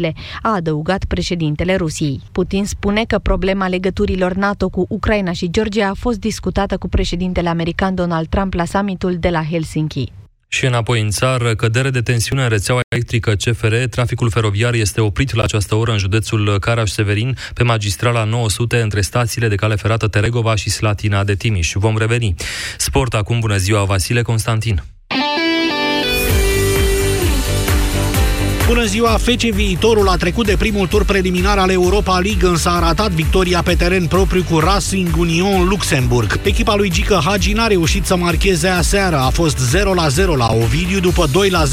responsabile, a adăugat președintele Rusiei. Putin spune că problema legăturilor NATO cu Ucraina și Georgia a fost discutată cu președintele american Donald Trump la summitul de la Helsinki. Și înapoi în țară, cădere de tensiune în rețeaua electrică CFR, traficul feroviar este oprit la această oră în județul Caraș-Severin, pe magistrala 900 între stațiile de cale ferată Teregova și Slatina de Timiș. Vom reveni. Sport acum, bună ziua, Vasile Constantin. Bună ziua! Fece viitorul a trecut de primul tur preliminar al Europa League, însă a ratat victoria pe teren propriu cu Racing Union Luxemburg. Echipa lui Gică Hagi n-a reușit să marcheze aseară. A fost 0-0 la Ovidiu după 2-0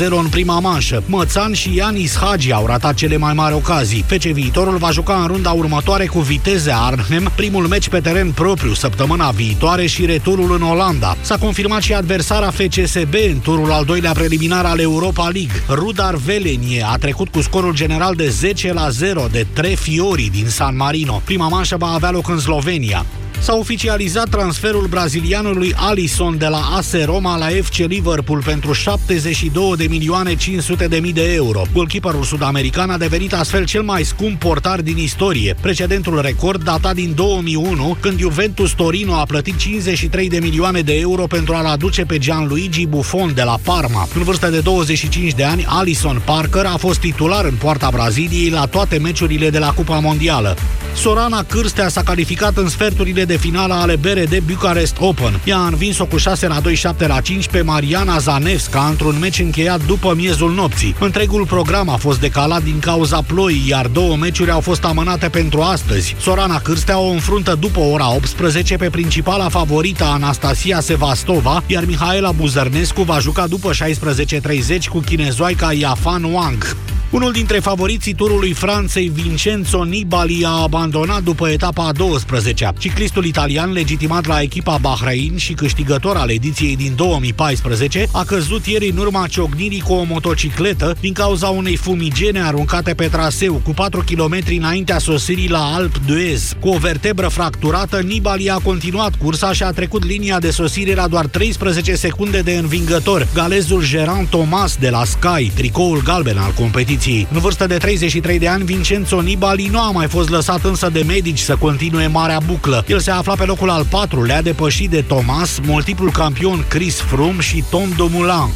în prima manșă. Mățan și Ianis Hagi au ratat cele mai mari ocazii. Fece viitorul va juca în runda următoare cu Viteze Arnhem, primul meci pe teren propriu săptămâna viitoare și returul în Olanda. S-a confirmat și adversara FCSB în turul al doilea preliminar al Europa League. Rudar Velenie a trecut cu scorul general de 10 la 0 de Tre Fiori din San Marino. Prima manșă va avea loc în Slovenia s-a oficializat transferul brazilianului Alisson de la AS Roma la FC Liverpool pentru 72 de milioane 500 de mii de euro. Golkeeperul sud-american a devenit astfel cel mai scump portar din istorie. Precedentul record data din 2001, când Juventus Torino a plătit 53 de milioane de euro pentru a-l aduce pe Gianluigi Buffon de la Parma. În vârstă de 25 de ani, Alisson Parker a fost titular în poarta Braziliei la toate meciurile de la Cupa Mondială. Sorana Cârstea s-a calificat în sferturile de finală ale BRD Bucharest Open. Ea a învins-o cu 6 la 2, 7 la 5 pe Mariana Zanevska într-un meci încheiat după miezul nopții. Întregul program a fost decalat din cauza ploii, iar două meciuri au fost amânate pentru astăzi. Sorana Cârstea o înfruntă după ora 18 pe principala favorită Anastasia Sevastova, iar Mihaela Buzărnescu va juca după 16.30 cu chinezoica Yafan Wang. Unul dintre favoriții turului Franței, Vincenzo Nibali, a abandonat după etapa a 12-a. Ciclistul italian, legitimat la echipa Bahrain și câștigător al ediției din 2014, a căzut ieri în urma ciocnirii cu o motocicletă din cauza unei fumigene aruncate pe traseu cu 4 km înaintea sosirii la Alp d'Huez. Cu o vertebră fracturată, Nibali a continuat cursa și a trecut linia de sosire la doar 13 secunde de învingător. Galezul Gerant Thomas de la Sky, tricoul galben al competiției competiții. În vârstă de 33 de ani, Vincenzo Nibali nu a mai fost lăsat însă de medici să continue marea buclă. El se afla pe locul al patrulea, depășit de Thomas, multiplul campion Chris Froome și Tom Dumoulin.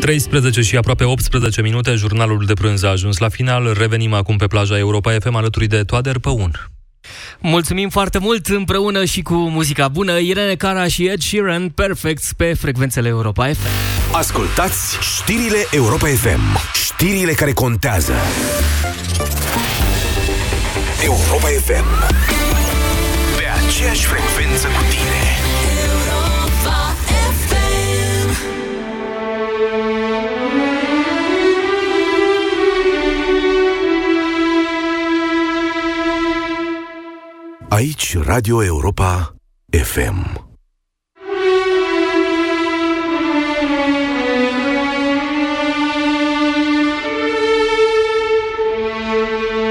13 și aproape 18 minute, jurnalul de prânz a ajuns la final. Revenim acum pe plaja Europa FM alături de Toader Păun. Mulțumim foarte mult împreună și cu muzica bună, Irene Cara și Ed Sheeran, perfect pe frecvențele Europa FM. Ascultați știrile Europa FM, știrile care contează. Europa FM, pe aceeași frecvență cu tine. Aici Radio Europa FM.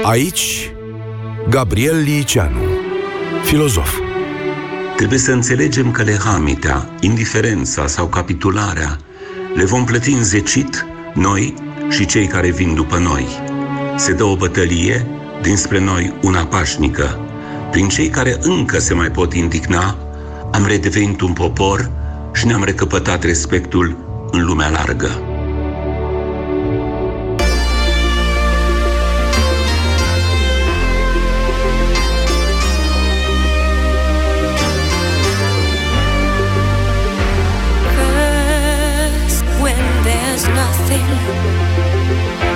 Aici Gabriel Liceanu, filozof. Trebuie să înțelegem că lehamita, indiferența sau capitularea le vom plăti înzecit noi și cei care vin după noi. Se dă o bătălie dinspre noi una pașnică, prin cei care încă se mai pot indigna, am redevenit un popor și ne-am recăpătat respectul în lumea largă.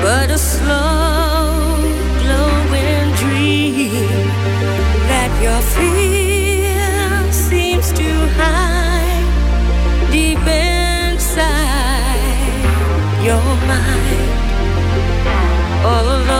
but a slow mind. All alone,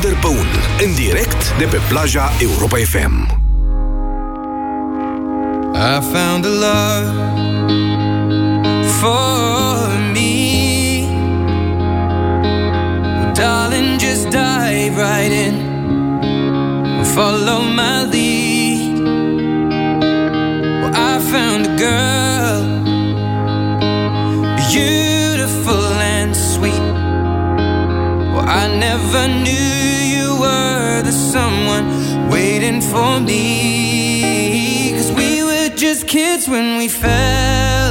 Toader Păun, în direct de pe plaja Europa FM. I found a love for me. Darling, just dive right in. Follow my lead. Well, I found a girl, beautiful and sweet. Well, I never knew waiting for me. Cause we were just kids when we fell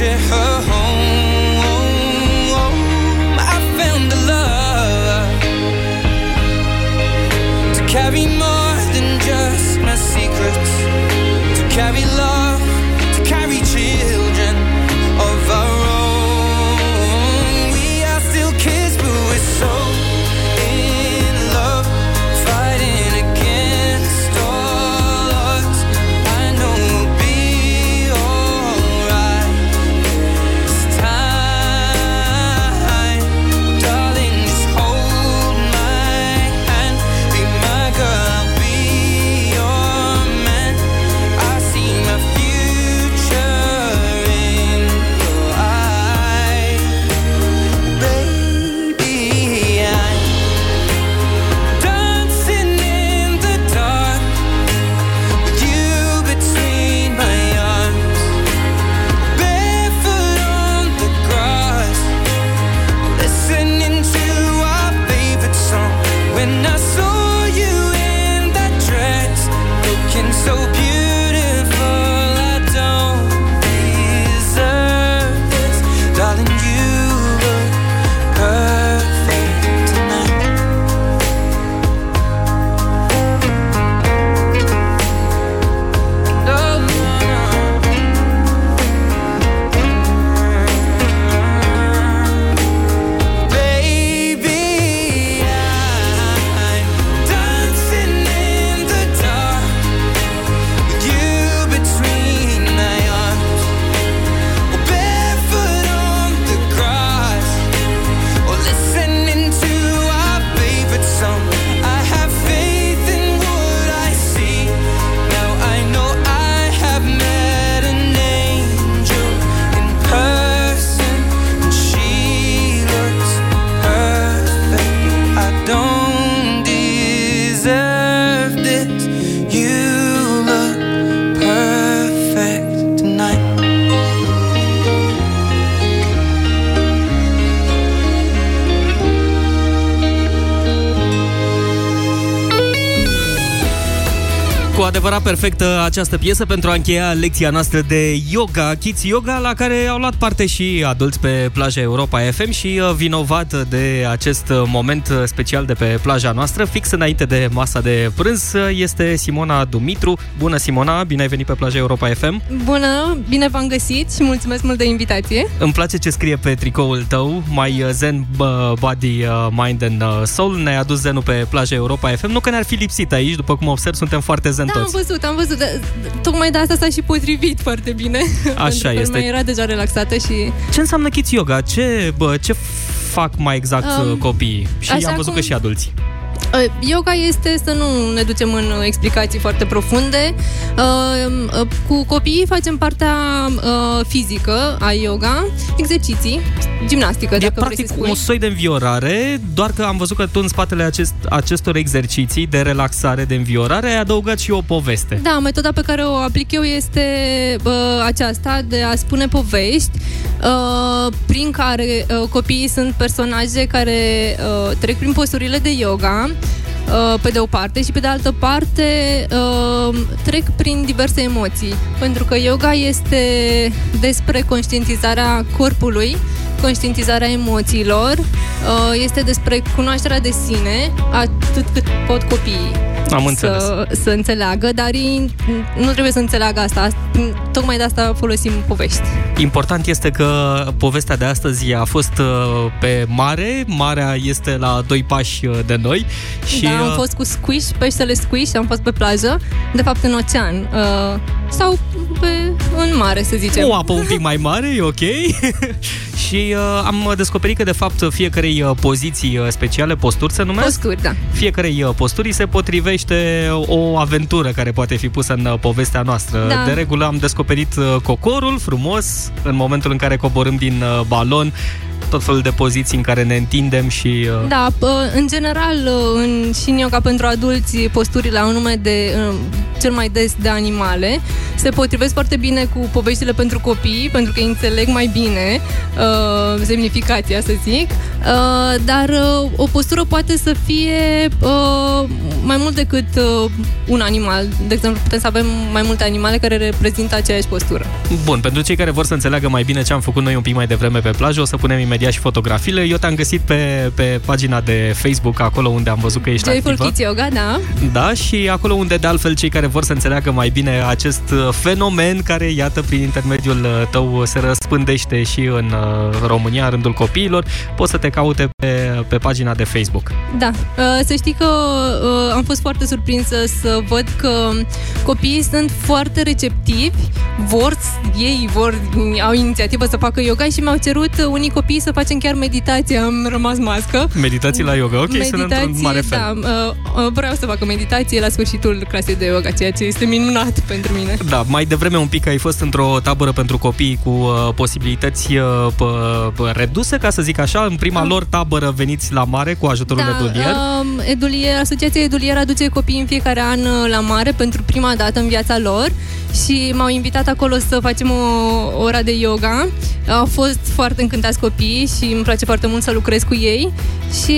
shit hurt perfectă această piesă pentru a încheia lecția noastră de yoga, Kids Yoga, la care au luat parte și adulți pe plaja Europa FM și uh, vinovat de acest uh, moment uh, special de pe plaja noastră, fix înainte de masa de prânz, este Simona Dumitru. Bună Simona, bine ai venit pe plaja Europa FM. Bună, bine v-am găsit și mulțumesc mult de invitație. Îmi place ce scrie pe tricoul tău, My Zen uh, Body, uh, Mind and uh, Soul. Ne-ai adus zenul pe plaja Europa FM. Nu că ne-ar fi lipsit aici, după cum observ, suntem foarte zen Da, am văzut, am văzut. Tocmai de asta s-a și potrivit foarte bine. Așa este. Mai era deja relaxată și... Ce înseamnă kids yoga? Ce, bă, ce fac mai exact um, copiii? Și am văzut cum... că și adulții. Uh, yoga este să nu ne ducem în explicații foarte profunde. Uh, uh, cu copiii facem partea fizică a yoga, exerciții, gimnastică, e dacă practic vrei să spui. un soi de înviorare, doar că am văzut că tu în spatele acest, acestor exerciții de relaxare, de înviorare, ai adăugat și o poveste. Da, metoda pe care o aplic eu este uh, aceasta de a spune povești uh, prin care uh, copiii sunt personaje care uh, trec prin posturile de yoga Uh, pe de o parte și pe de altă parte uh, trec prin diverse emoții pentru că yoga este despre conștientizarea corpului conștientizarea emoțiilor uh, este despre cunoașterea de sine atât cât pot copiii am înțeles. Să, să înțeleagă, dar ei nu trebuie să înțeleagă asta. Tocmai de asta folosim povești. Important este că povestea de astăzi a fost uh, pe mare. Marea este la doi pași uh, de noi. Și, da, am uh, fost cu squish, peștele squish, am fost pe plajă, de fapt în ocean. Sau pe, în mare, să zicem. O apă un pic mai mare, e ok. și uh, am descoperit că, de fapt, fiecarei poziții speciale, posturi se numesc? Posturi, da. Fiecarei posturii se potrivește privește o aventură care poate fi pusă în uh, povestea noastră. Da. De regulă am descoperit uh, cocorul frumos în momentul în care coborâm din uh, balon tot felul de poziții în care ne întindem și... Uh... Da, în general, în, și în yoga pentru adulți, posturile au nume de cel mai des de animale. Se potrivesc foarte bine cu poveștile pentru copii, pentru că îi înțeleg mai bine uh, semnificația, să zic. Uh, dar uh, o postură poate să fie uh, mai mult decât uh, un animal. De exemplu, putem să avem mai multe animale care reprezintă aceeași postură. Bun, pentru cei care vor să înțeleagă mai bine ce am făcut noi un pic mai devreme pe plajă, o să punem imediat și fotografiile. Eu te-am găsit pe, pe pagina de Facebook, acolo unde am văzut că ești Joyful activă. Kids Yoga, da. Da, și acolo unde de altfel cei care vor să înțeleagă mai bine acest uh, fenomen care, iată, prin intermediul uh, tău se răspândește și în uh, România, în rândul copiilor, poți să te caute pe, pe pagina de Facebook. Da, să știi că am fost foarte surprinsă să văd că copiii sunt foarte receptivi, vor ei vor, au inițiativă să facă yoga și mi-au cerut unii copii să facem chiar meditație, am rămas mască. Meditații la yoga, ok, meditații, sunt într-un mare fel. Da, vreau să facă meditație la sfârșitul clasei de yoga, ceea ce este minunat pentru mine. Da, mai devreme un pic ai fost într-o tabără pentru copii cu uh, posibilități uh, p- reduse, ca să zic așa. În prima ah. lor tabără veniți la mare cu ajutorul da, Edulier. Uh, Edulier. Asociația Edulier aduce copii în fiecare an uh, la mare pentru prima dată în viața lor și m-au invitat acolo să facem o ora de yoga. Au fost foarte încântați copiii și îmi place foarte mult să lucrez cu ei și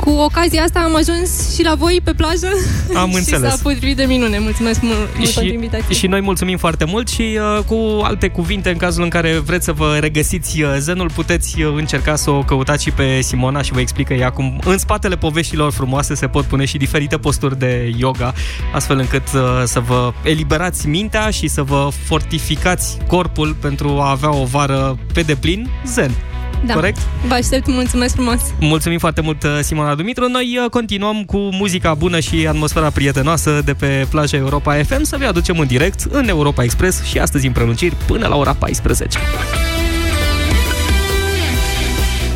cu ocazia asta am ajuns și la voi pe plajă am și înțeles. s-a potrivit de minune. Mulțumesc mult, mult și, pentru invitație. Și noi mulțumim foarte mult și uh, cu alte cuvinte, în cazul în care vreți să vă regăsiți uh, zenul, puteți uh, încerca să o căutați și pe Simona și vă explică ea cum în spatele poveștilor frumoase se pot pune și diferite posturi de yoga, astfel încât uh, să vă eliberați mintea și să vă fortificați corpul pentru a avea o vară pe deplin zen. Da. Corect? Vă aștept, mulțumesc frumos! Mulțumim foarte mult, uh, Simona Dumitru. Noi uh, continuăm cu muzica bună și atmosfera prietenoasă de pe plaja Europa FM să vi aducem în direct în Europa Express și astăzi în prelungiri până la ora 14.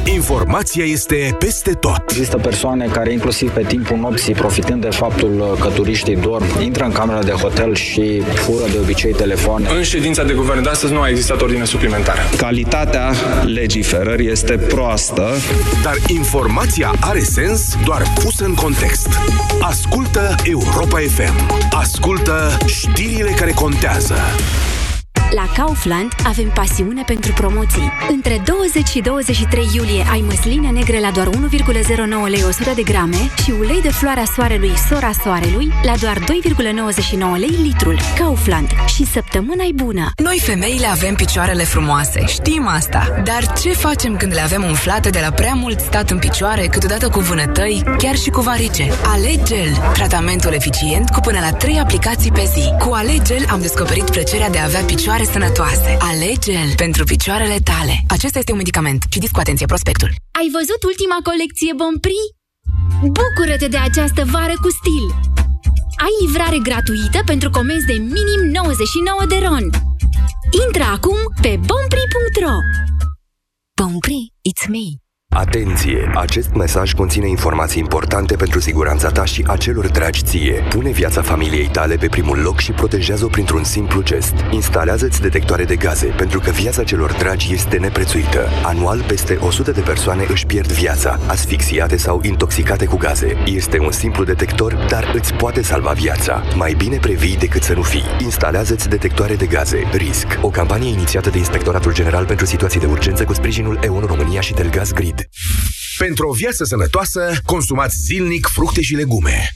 Informația este peste tot. Există persoane care, inclusiv pe timpul nopții, profitând de faptul că turiștii dorm, intră în camera de hotel și fură de obicei telefoane. În ședința de guvern de astăzi nu a existat ordine suplimentară. Calitatea legiferării este proastă. Dar informația are sens doar pusă în context. Ascultă Europa FM. Ascultă știrile care contează. La Kaufland avem pasiune pentru promoții. Între 20 și 23 iulie ai măsline negre la doar 1,09 lei 100 de grame și ulei de floarea soarelui Sora Soarelui la doar 2,99 lei litrul. Kaufland. Și săptămâna e bună! Noi femeile avem picioarele frumoase, știm asta. Dar ce facem când le avem umflate de la prea mult stat în picioare, câteodată cu vânătăi, chiar și cu varice? Alegel, tratamentul eficient cu până la 3 aplicații pe zi. Cu Alegel am descoperit plăcerea de a avea picioare picioare sănătoase. Alege-l pentru picioarele tale. Acesta este un medicament. Citiți cu atenție prospectul. Ai văzut ultima colecție Bonprix? Bucură-te de această vară cu stil! ai livrare gratuită pentru comenzi de minim 99 de ron. Intră acum pe bompri.ro Bompri, it's me! Atenție! Acest mesaj conține informații importante pentru siguranța ta și a celor dragi ție. Pune viața familiei tale pe primul loc și protejează-o printr-un simplu gest. Instalează-ți detectoare de gaze, pentru că viața celor dragi este neprețuită. Anual, peste 100 de persoane își pierd viața, asfixiate sau intoxicate cu gaze. Este un simplu detector, dar îți poate salva viața. Mai bine previi decât să nu fii. Instalează-ți detectoare de gaze. RISC. O campanie inițiată de Inspectoratul General pentru Situații de Urgență cu sprijinul EON România și Telgaz Grid. Pentru o viață sănătoasă, consumați zilnic fructe și legume.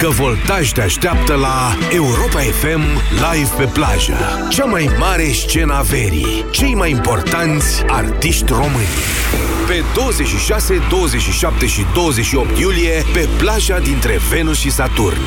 că Voltaj te așteaptă la Europa FM Live pe plajă. Cea mai mare scena verii. Cei mai importanți artiști români. Pe 26, 27 și 28 iulie, pe plaja dintre Venus și Saturn.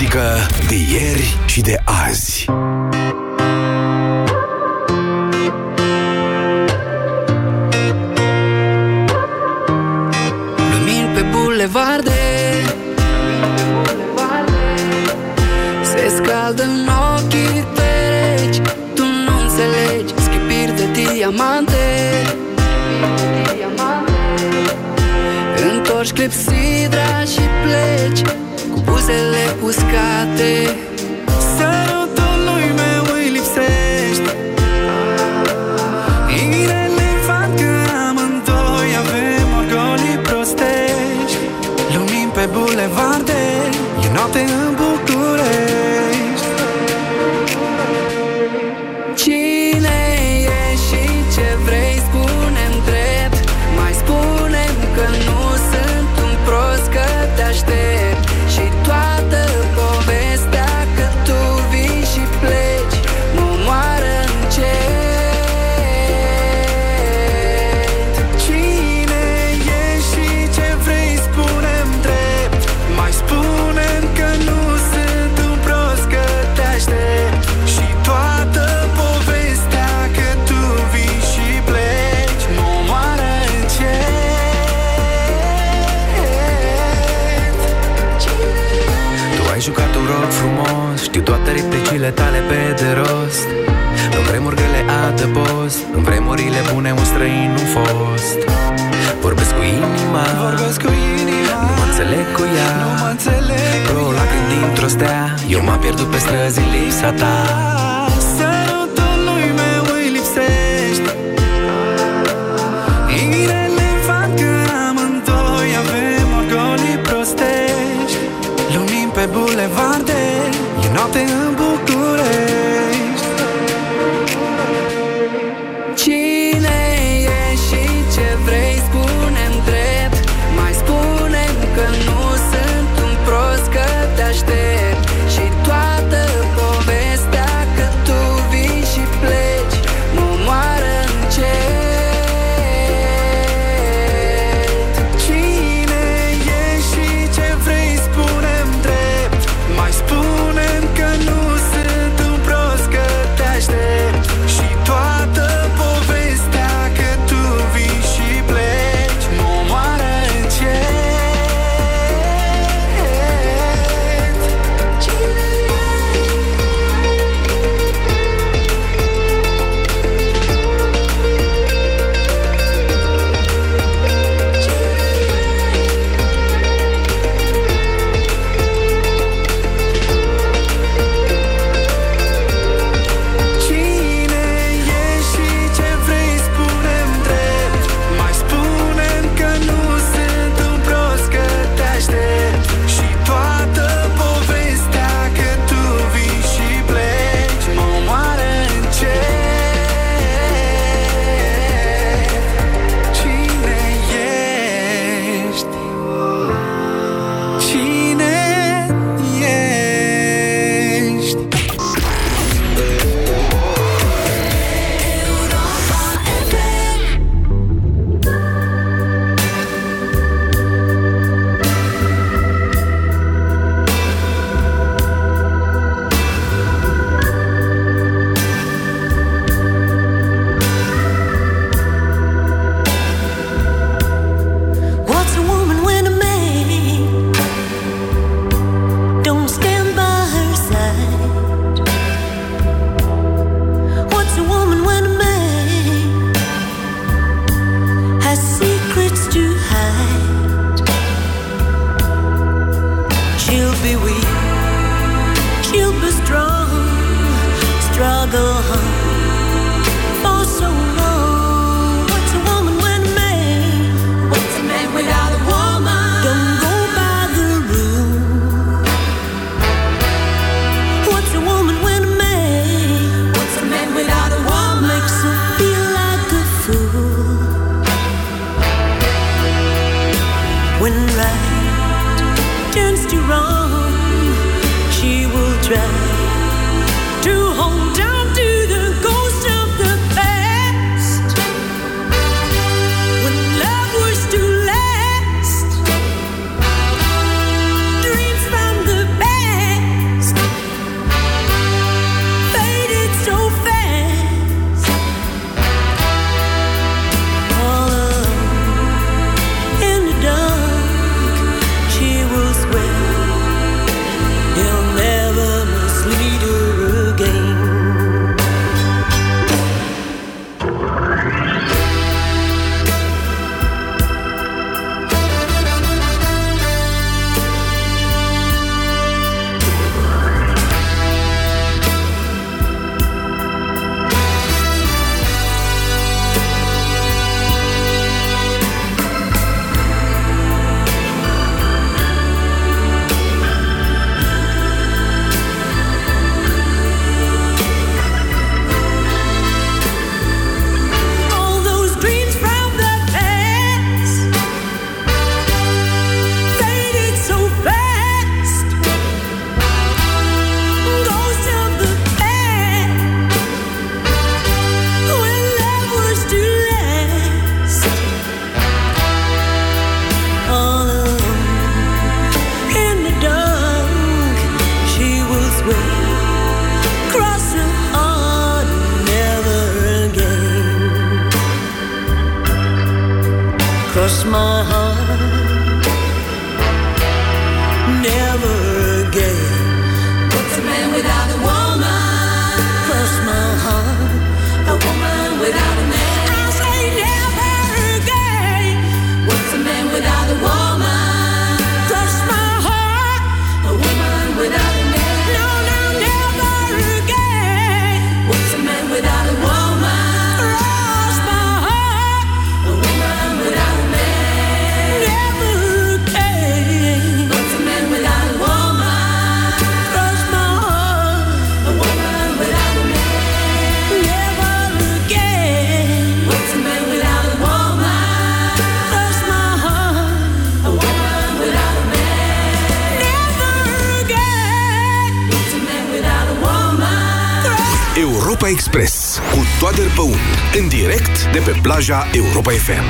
muzică de ieri și de azi. Lumini pe bulevarde. Se scaldă în ochii pereci Tu nu înțelegi Sclipiri de diamante. Întorci clepsidra și pleci. Cu buzele uscate. Sărutul meu îi lipsește. Irelevant că amândoi avem orgolii prostești. Lumini pe bulevarde E noapte în de rost. În vremurile adăpost În vremurile bune un străin nu fost. Vorbesc cu inima Vorbesc cu inima Nu mă înțeleg cu ea. Nu mă înțeleg Două lacrimi dintr-o stea Eu m-am pierdut pe străzi în lipsa ta. When right turns to wrong, she will try. Plaja Europa FM.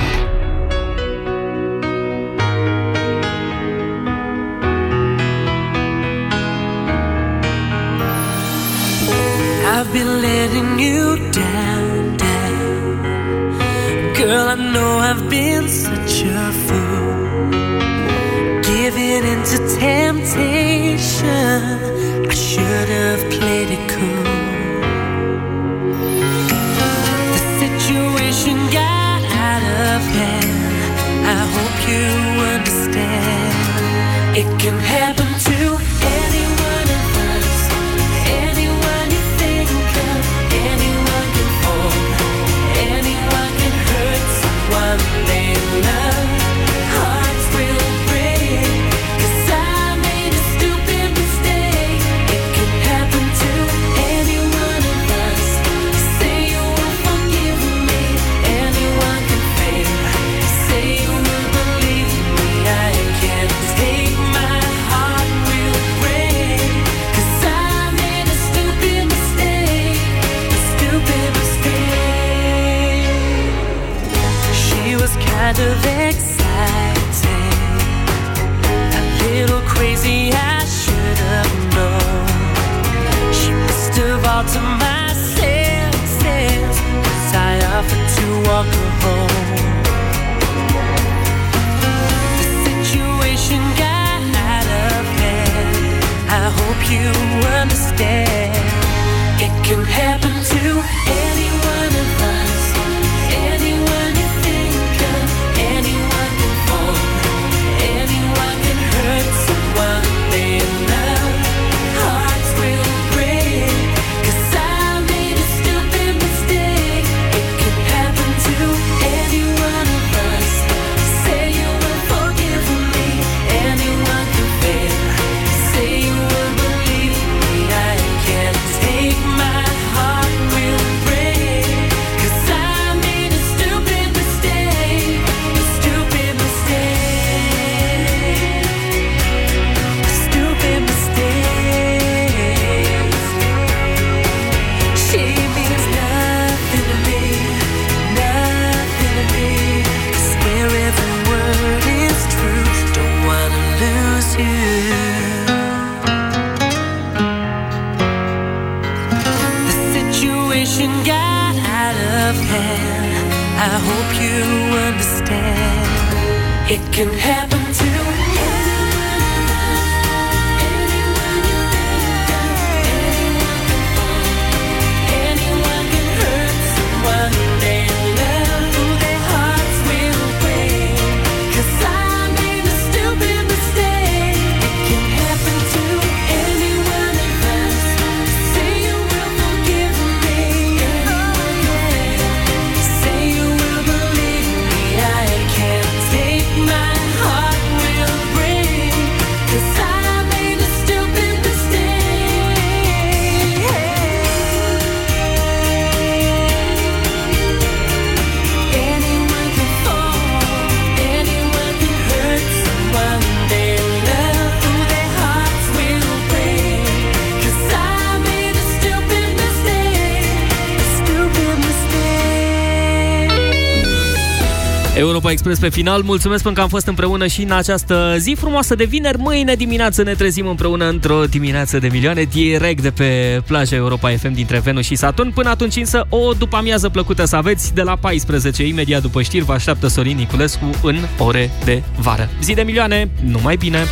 I've been letting you down, down. Girl, I know I've been such a fool. Giving into temptation, I should have It can happen. you. can Europa Express pe final. Mulțumesc pentru că am fost împreună și în această zi frumoasă de vineri. Mâine dimineață ne trezim împreună într-o dimineață de milioane, direct de pe plaja Europa FM dintre Venus și Saturn. Până atunci însă o după amiază plăcută să aveți de la 14. Imediat după știri vă așteaptă Sorin Niculescu în ore de vară. Zi de milioane, numai bine!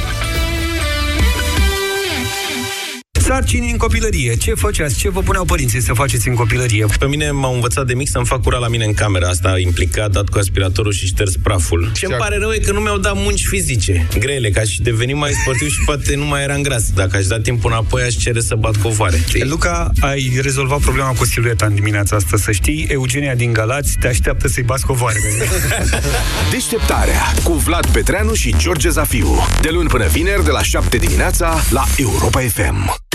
Sarcini în copilărie. Ce făceați? Ce vă puneau părinții să faceți în copilărie? Pe mine m-au învățat de mic să-mi fac cura la mine în camera asta, a implicat, dat cu aspiratorul și șters praful. Ce îmi pare rău e că nu mi-au dat munci fizice grele, ca și deveni mai sportiv și poate nu mai eram gras. Dacă aș da timpul înapoi, aș cere să bat covoare. Luca, ai rezolvat problema cu silueta în dimineața asta, să știi. Eugenia din Galați te așteaptă să-i bați covoare. Deșteptarea cu Vlad Petreanu și George Zafiu. De luni până vineri, de la 7 dimineața, la Europa FM.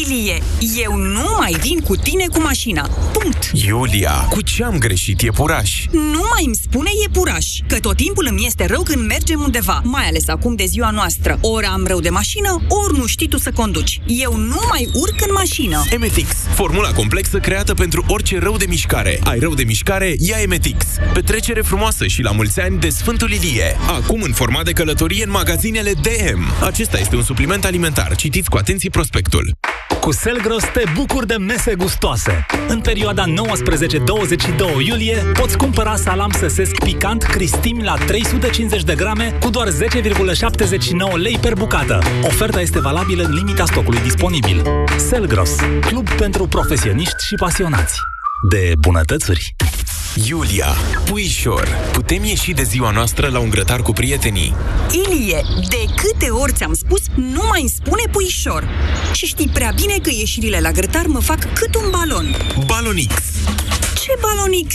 Ilie, eu nu mai vin cu tine cu mașina. Punct. Iulia, cu ce am greșit iepuraș? Nu mai îmi spune iepuraș, că tot timpul îmi este rău când mergem undeva, mai ales acum de ziua noastră. Ori am rău de mașină, ori nu știi tu să conduci. Eu nu mai urc în mașină. Emetix, formula complexă creată pentru orice rău de mișcare. Ai rău de mișcare, ia Emetix. Petrecere frumoasă și la mulți ani de Sfântul Ilie. Acum în format de călătorie în magazinele DM. Acesta este un supliment alimentar. Citiți cu atenție prospectul. Cu Selgros te bucuri de mese gustoase. În perioada 19-22 iulie poți cumpăra salam săsesc picant Cristim la 350 de grame cu doar 10,79 lei per bucată. Oferta este valabilă în limita stocului disponibil. Selgros, club pentru profesioniști și pasionați de bunătățuri. Iulia, puișor, putem ieși de ziua noastră la un grătar cu prietenii. Ilie, de câte ori ți-am spus, nu mai îmi spune puișor. Și știi prea bine că ieșirile la grătar mă fac cât un balon. Balonix. Ce balonix?